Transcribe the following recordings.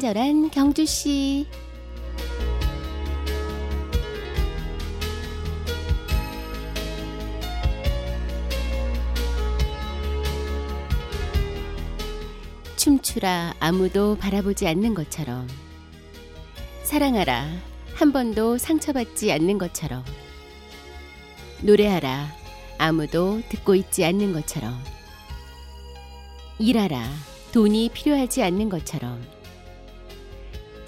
친절한 경주 씨. 춤추라 아무도 바라보지 않는 것처럼 사랑하라 한 번도 상처받지 않는 것처럼 노래하라 아무도 듣고 있지 않는 것처럼 일하라 돈이 필요하지 않는 것처럼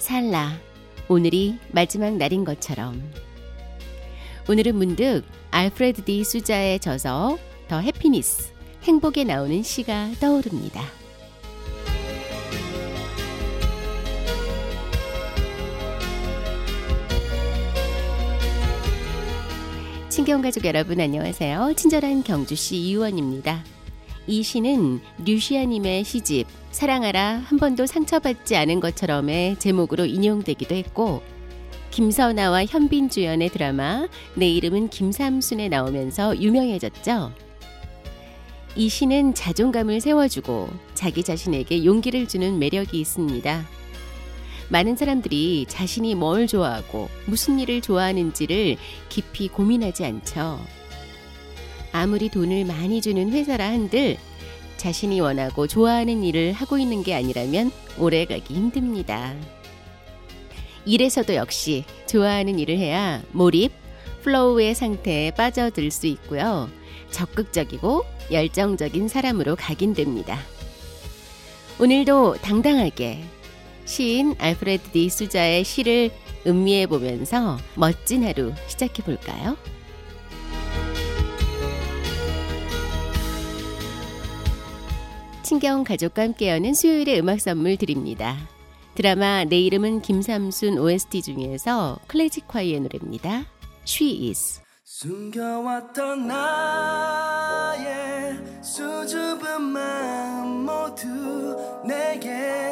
살라 오늘이 마지막 날인 것처럼 오늘은 문득 알프레드 디 수자의 저서 더 해피니스 행복에 나오는 시가 떠오릅니다. 친경가족 여러분 안녕하세요. 친절한 경주시 이의원입니다. 이 시는 류시아님의 시집 사랑하라 한 번도 상처받지 않은 것처럼의 제목으로 인용되기도 했고 김선아와 현빈 주연의 드라마 내 이름은 김삼순에 나오면서 유명해졌죠. 이 시는 자존감을 세워주고 자기 자신에게 용기를 주는 매력이 있습니다. 많은 사람들이 자신이 뭘 좋아하고 무슨 일을 좋아하는지를 깊이 고민하지 않죠. 아무리 돈을 많이 주는 회사라 한들 자신이 원하고 좋아하는 일을 하고 있는 게 아니라면 오래 가기 힘듭니다. 일에서도 역시 좋아하는 일을 해야 몰입, flow의 상태에 빠져들 수 있고요. 적극적이고 열정적인 사람으로 각인됩니다. 오늘도 당당하게 시인 알프레드 디 수자의 시를 음미해 보면서 멋진 하루 시작해 볼까요? 친경 가족과 함께 여는 수요일의 음악 선물 드립니다. 드라마 내 이름은 김삼순 OST 중에서 클래식화의 노래입니다. She is. 숨겨왔던 나의 수줍은 마음 모두 내게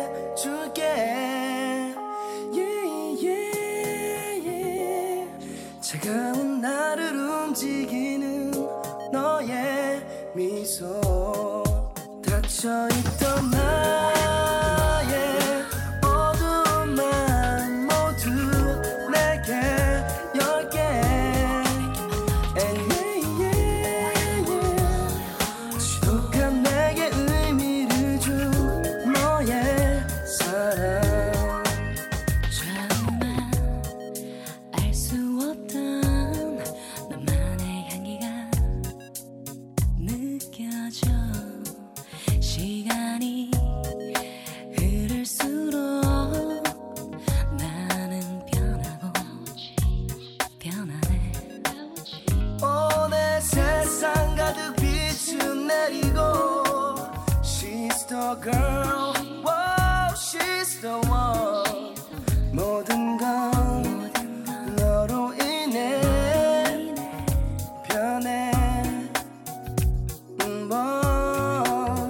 种一朵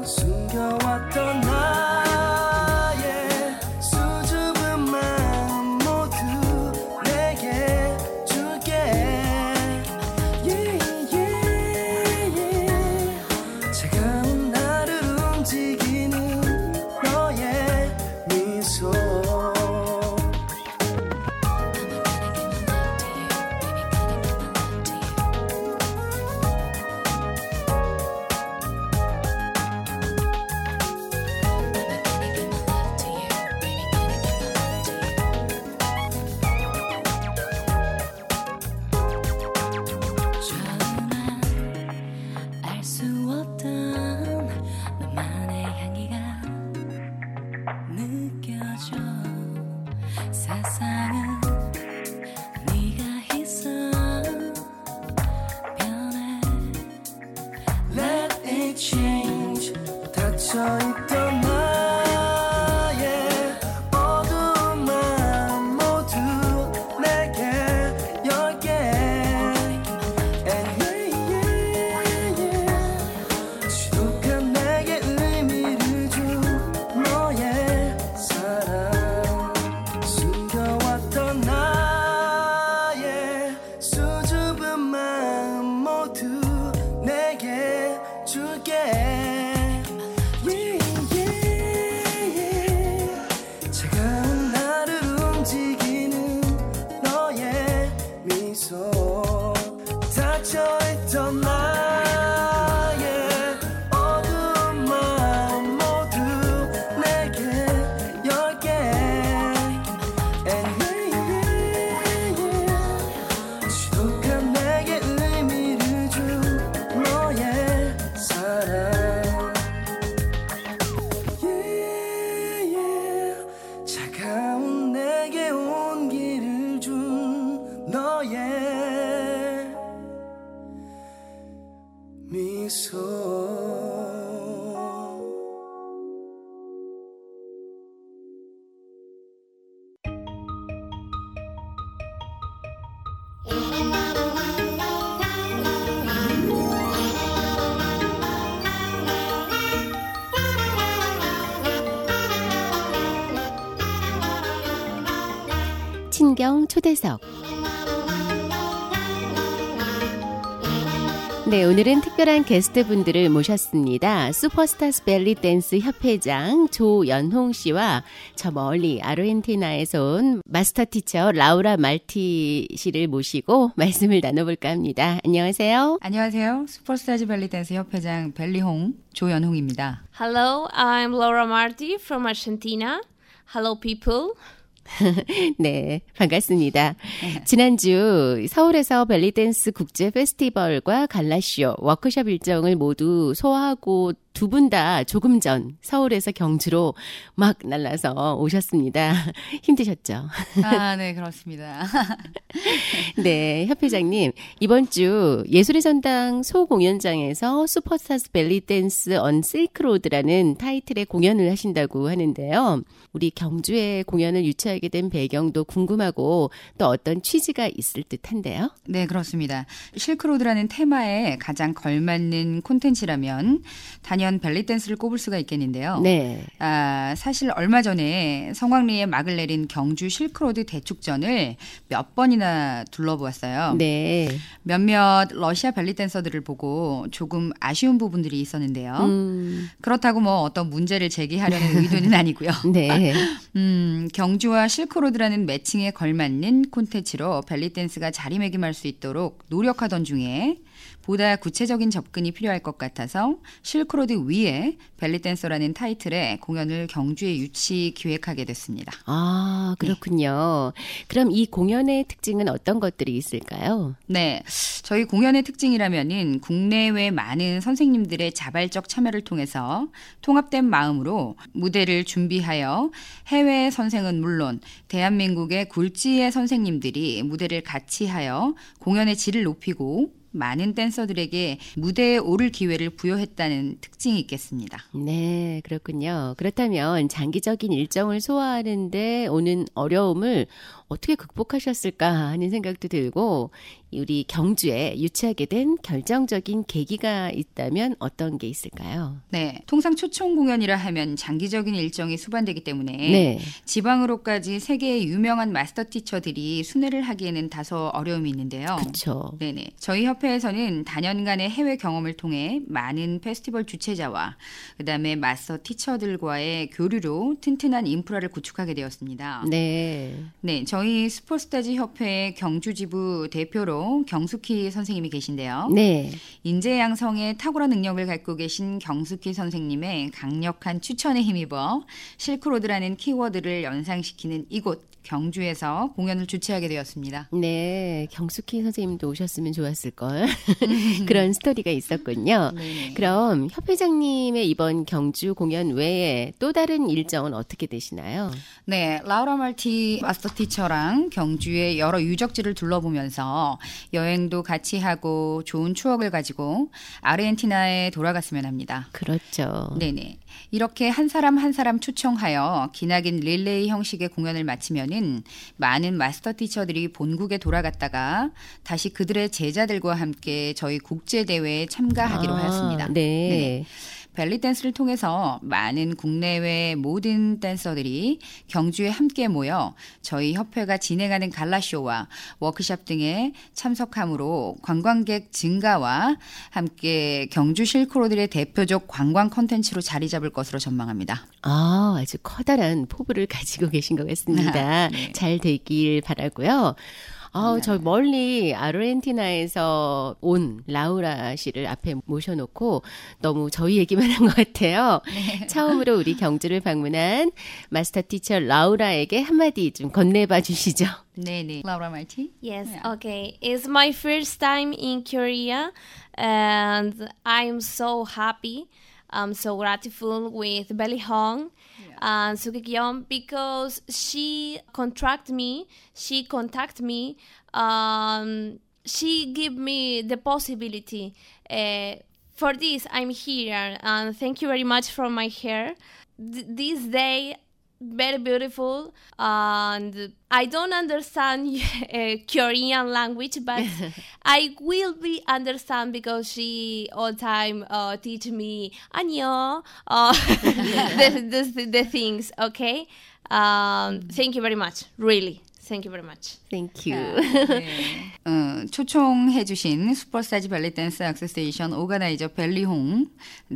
숨겨왔던 친경 초대석. 네, 오늘은 특별한 게스트 분들을 모셨습니다. 슈퍼스타스 벨리 댄스 협회장 조연홍 씨와 저 멀리 아르헨티나에서 온 master teacher 라우라 말티 씨를 모시고 말씀을 나눠볼까 합니다. 안녕하세요. 안녕하세요. 슈퍼스타즈 벨리 댄스 협회장 벨리홍 조연홍입니다. Hello, I'm Laura Marti from Argentina. Hello, people. 네, 반갑습니다. 지난주 서울에서 벨리댄스 국제 페스티벌과 갈라쇼 워크숍 일정을 모두 소화하고 두 분 다 조금 전 서울에서 경주로 막 날라서 오셨습니다. 힘드셨죠? 아, 네, 그렇습니다. 네, 협회장님. 이번 주 예술의 전당 소공연장에서 슈퍼스타스 벨리댄스 on Silk Road라는 타이틀의 공연을 하신다고 하는데요. 우리 경주에 공연을 유치하게 된 배경도 궁금하고 또 어떤 취지가 있을 듯 한데요. 네, 그렇습니다. 실크로드라는 테마에 가장 걸맞는 콘텐츠라면 단연 벨리 댄스를 꼽을 수가 있겠는데요. 네. 아, 사실 얼마 전에 성황리에 막을 내린 경주 실크로드 대축전을 몇 번이나 둘러보았어요. 네. 몇몇 러시아 벨리 댄서들을 보고 조금 아쉬운 부분들이 있었는데요. 음, 그렇다고 뭐 어떤 문제를 제기하려는 의도는 아니고요. 네. 음, 경주와 실크로드라는 매칭에 걸맞는 콘텐츠로 벨리댄스가 자리매김할 수 있도록 노력하던 중에 보다 구체적인 접근이 필요할 것 같아서 실크로드 위에 벨리댄서라는 타이틀의 공연을 경주에 유치 기획하게 됐습니다. 아, 그렇군요. 그럼 이 공연의 특징은 어떤 것들이 있을까요? 네. 저희 공연의 특징이라면은 국내외 많은 선생님들의 자발적 참여를 통해서 통합된 마음으로 무대를 준비하여 해외 선생은 물론 대한민국의 굴지의 선생님들이 무대를 같이 하여 공연의 질을 높이고 많은 댄서들에게 무대에 오를 기회를 부여했다는 특징이 있겠습니다. 네, 그렇군요. 그렇다면 장기적인 일정을 소화하는데 오는 어려움을 어떻게 극복하셨을까 하는 생각도 들고 우리 경주에 유치하게 된 결정적인 계기가 있다면 어떤 게 있을까요? 네. 통상 초청 공연이라 하면 장기적인 일정이 수반되기 때문에 네. 지방으로까지 세계의 유명한 마스터 티처들이 순회를 하기에는 다소 어려움이 있는데요. 그렇죠. 네네. 저희 협회에서는 다년간의 해외 경험을 통해 많은 페스티벌 주최자와 그다음에 마스터 티처들과의 교류로 튼튼한 인프라를 구축하게 되었습니다. 네. 네, 저희 스포츠타즈 협회 경주 지부 대표로 경숙희 선생님이 계신데요. 네. 인재 양성에 탁월한 능력을 갖고 계신 경숙희 선생님의 강력한 추천에 힘입어 실크로드라는 키워드를 연상시키는 이곳 경주에서 공연을 주최하게 되었습니다. 네, 경숙희 선생님도 오셨으면 좋았을 걸. 그런 스토리가 있었군요. 네네. 그럼 협회장님의 이번 경주 공연 외에 또 다른 일정은 어떻게 되시나요? 네, 라우라 말티 마스터 티처 랑 경주의 여러 유적지를 둘러보면서 여행도 같이 하고 좋은 추억을 가지고 아르헨티나에 돌아갔으면 합니다. 그렇죠. 네네. 이렇게 한 사람 한 사람 초청하여 기나긴 릴레이 형식의 공연을 마치면은 많은 마스터 티처들이 본국에 돌아갔다가 다시 그들의 제자들과 함께 저희 국제 대회에 참가하기로 아, 하였습니다. 네. 네네. 벨리 댄스를 통해서 많은 국내외 모든 댄서들이 경주에 함께 모여 저희 협회가 진행하는 갈라쇼와 워크샵 등에 참석함으로 관광객 증가와 함께 경주 실크로드의 대표적 관광 컨텐츠로 자리 잡을 것으로 전망합니다. 아, 아주 커다란 포부를 가지고 계신 것 같습니다. 네. 잘 되길 바라고요. 아, 저 멀리 아르헨티나에서 온 라우라 씨를 앞에 모셔놓고 너무 저희 얘기만 한 것 같아요. 처음으로 우리 경주를 방문한 마스터 티처 라우라에게 한마디 좀 건네봐 주시죠. 네네. 라우라 말티? Yes, Yeah. okay. It's my first time in Korea and I'm so happy. I'm so grateful with Belly Hong and Sukikyeon because she contract me, she contact me, um, she give me the possibility. Uh, for this, I'm here and thank you very much for my hair. Th- this day very beautiful and i don't understand uh, korean language but i will be understand because she all time uh, teach me 안녕 uh, the, the, the things okay? Um, thank you very much really Thank you very much. Thank you. 네. 어, 초청해주신 슈퍼스타즈 벨리댄스 association organizer 벨리홍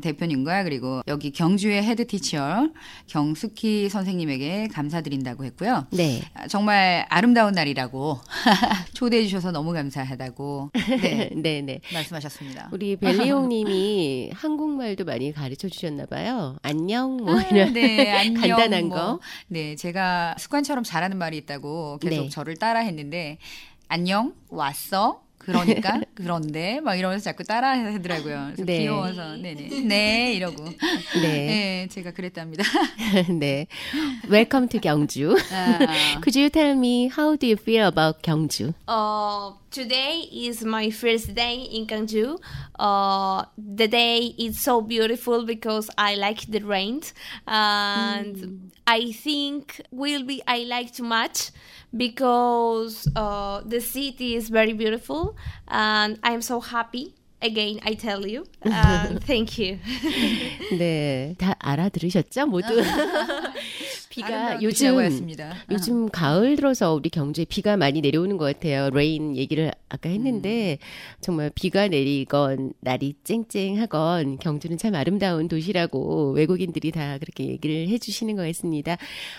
대표님과 그리고 여기 경주의 head teacher 경숙희 선생님에게 감사드린다고 했고요. 네. 아, 정말 아름다운 날이라고 초대해 주셔서 너무 감사하다고 네, 네, 네. 말씀하셨습니다. 우리 벨리홍님이 한국말도 많이 가르쳐 주셨나 봐요. 안녕, 뭐 이런 네, 안녕, 간단한 뭐. 거. 네, 제가 습관처럼 잘하는 말이 있다고 계속 네. 저를 따라 했는데 안녕 왔어. 그러니까 그런데 막 이러면서 자꾸 따라 하더라고요. 그래서 네. 귀여워서 네네 네 이러고 네, 네 제가 그랬답니다. 네. Welcome to 경주. 아, Could you tell me how do you feel about 경주? Uh, today is my first day in Gwangju. Uh, the day is so beautiful because I like the rain, and I think will be I like too much because uh, the city is very beautiful, and I'm so happy. Again, I tell you, and thank you. 네, 다 알아들으셨죠? 모두. 비가 요즘. 요즘 가을 들어서 우리 경주에 비가 많이 내려오는 것 같아요. rain 얘기를 아까 했는데 정말 비가 내리건 날이 쨍쨍하건 경주는 참 아름다운 도시라고 외국인들이 다 그렇게 얘기를 해주시는 것 같습니다.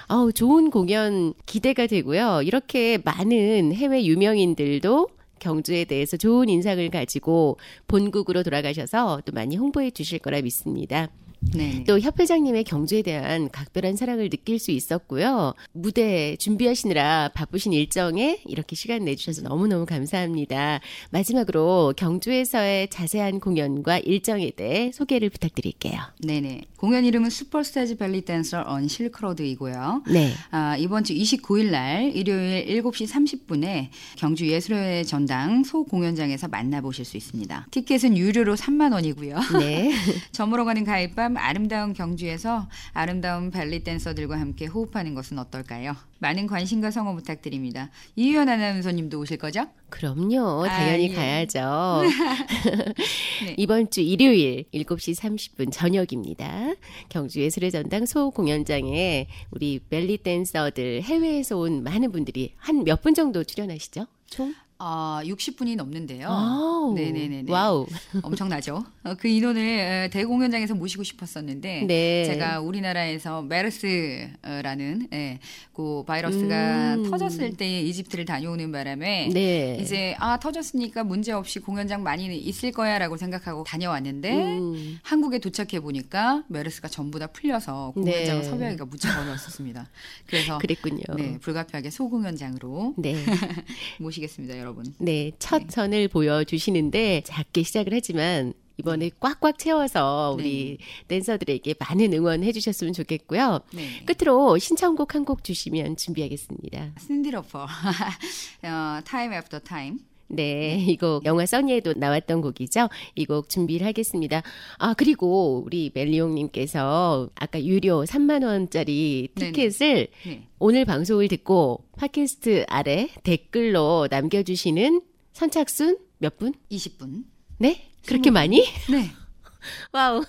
아우 좋은 공연 기대가 되고요. 이렇게 많은 해외 유명인들도 경주에 대해서 좋은 인상을 가지고 본국으로 돌아가셔서 또 많이 홍보해 주실 거라 믿습니다. 네. 또 협회장님의 경주에 대한 각별한 사랑을 느낄 수 있었고요. 무대 준비하시느라 바쁘신 일정에 이렇게 시간 내주셔서 너무너무 감사합니다. 마지막으로 경주에서의 자세한 공연과 일정에 대해 소개를 부탁드릴게요. 네네. 공연 이름은 슈퍼스타즈 벨리 댄서 언 실크로드이고요. 네. 아, 이번 주 29일 날 일요일 7시 30분에 경주 예술회 전당 소 공연장에서 만나보실 수 있습니다. 티켓은 유료로 3만 원이고요. 네. 저물어 가는 가을밤 아름다운 경주에서 아름다운 벨리 댄서들과 함께 호흡하는 것은 어떨까요? 많은 관심과 성원 부탁드립니다. 이유연 아나운서님도 오실 거죠? 그럼요. 아, 당연히 예. 가야죠. 네. 이번 주 일요일 7시 30분 저녁입니다. 경주 예술의 전당 소공연장에 우리 벨리 댄서들 해외에서 온 많은 분들이 한 몇 분 정도 출연하시죠? 총? 아, 60분이 넘는데요. 아우, 네네네네. Wow. 엄청나죠. 어, 그 인원을 어, 대공연장에서 모시고 싶었었는데 네. 제가 우리나라에서 메르스라는 예, 그 바이러스가 음. 터졌을 때 이집트를 다녀오는 바람에 네. 이제 아 터졌으니까 문제 없이 공연장 많이 있을 거야라고 생각하고 다녀왔는데 음. 한국에 도착해 보니까 메르스가 전부 다 풀려서 공연장 네. 섭외하기가 무척 어려웠었습니다. 그래서 그랬군요. 네 불가피하게 소공연장으로 네. 모시겠습니다, 여러분. 네, 첫 선을 보여주시는데 작게 시작을 하지만 이번에 꽉꽉 채워서 우리 댄서들에게 많은 응원해 주셨으면 좋겠고요. 네. 끝으로 신청곡 한 곡 주시면 준비하겠습니다. 신디로퍼 어, Time After Time 네, 이 곡 영화 써니에도 나왔던 곡이죠. 이 곡 준비를 하겠습니다. 아 그리고 우리 멜리용님께서 아까 유료 3만 원짜리. 티켓을 네. 오늘 방송을 듣고 팟캐스트 아래 댓글로 남겨주시는 선착순 몇 분? 20분 네? 그렇게 많이? 네 와우.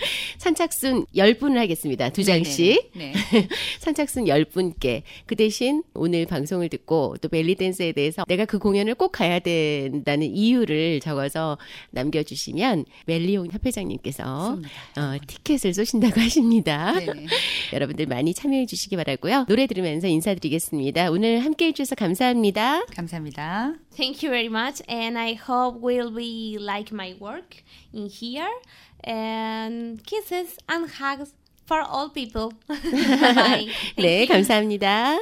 선착순 10분을 하겠습니다. 두 장씩. 네. 선착순 10분께 그 대신 오늘 방송을 듣고 또 벨리댄스에 대해서 내가 그 공연을 꼭 가야 된다는 이유를 적어서 남겨주시면 멜리용 협회장님께서 어, 티켓을 쏘신다고 하십니다. 여러분들 많이 참여해 주시기 바라고요. 노래 들으면서 인사드리겠습니다. 오늘 함께 해주셔서 감사합니다. 감사합니다. Thank you very much, and I hope will be like my work in here. And kisses and hugs for all people. Bye. 네, 감사합니다.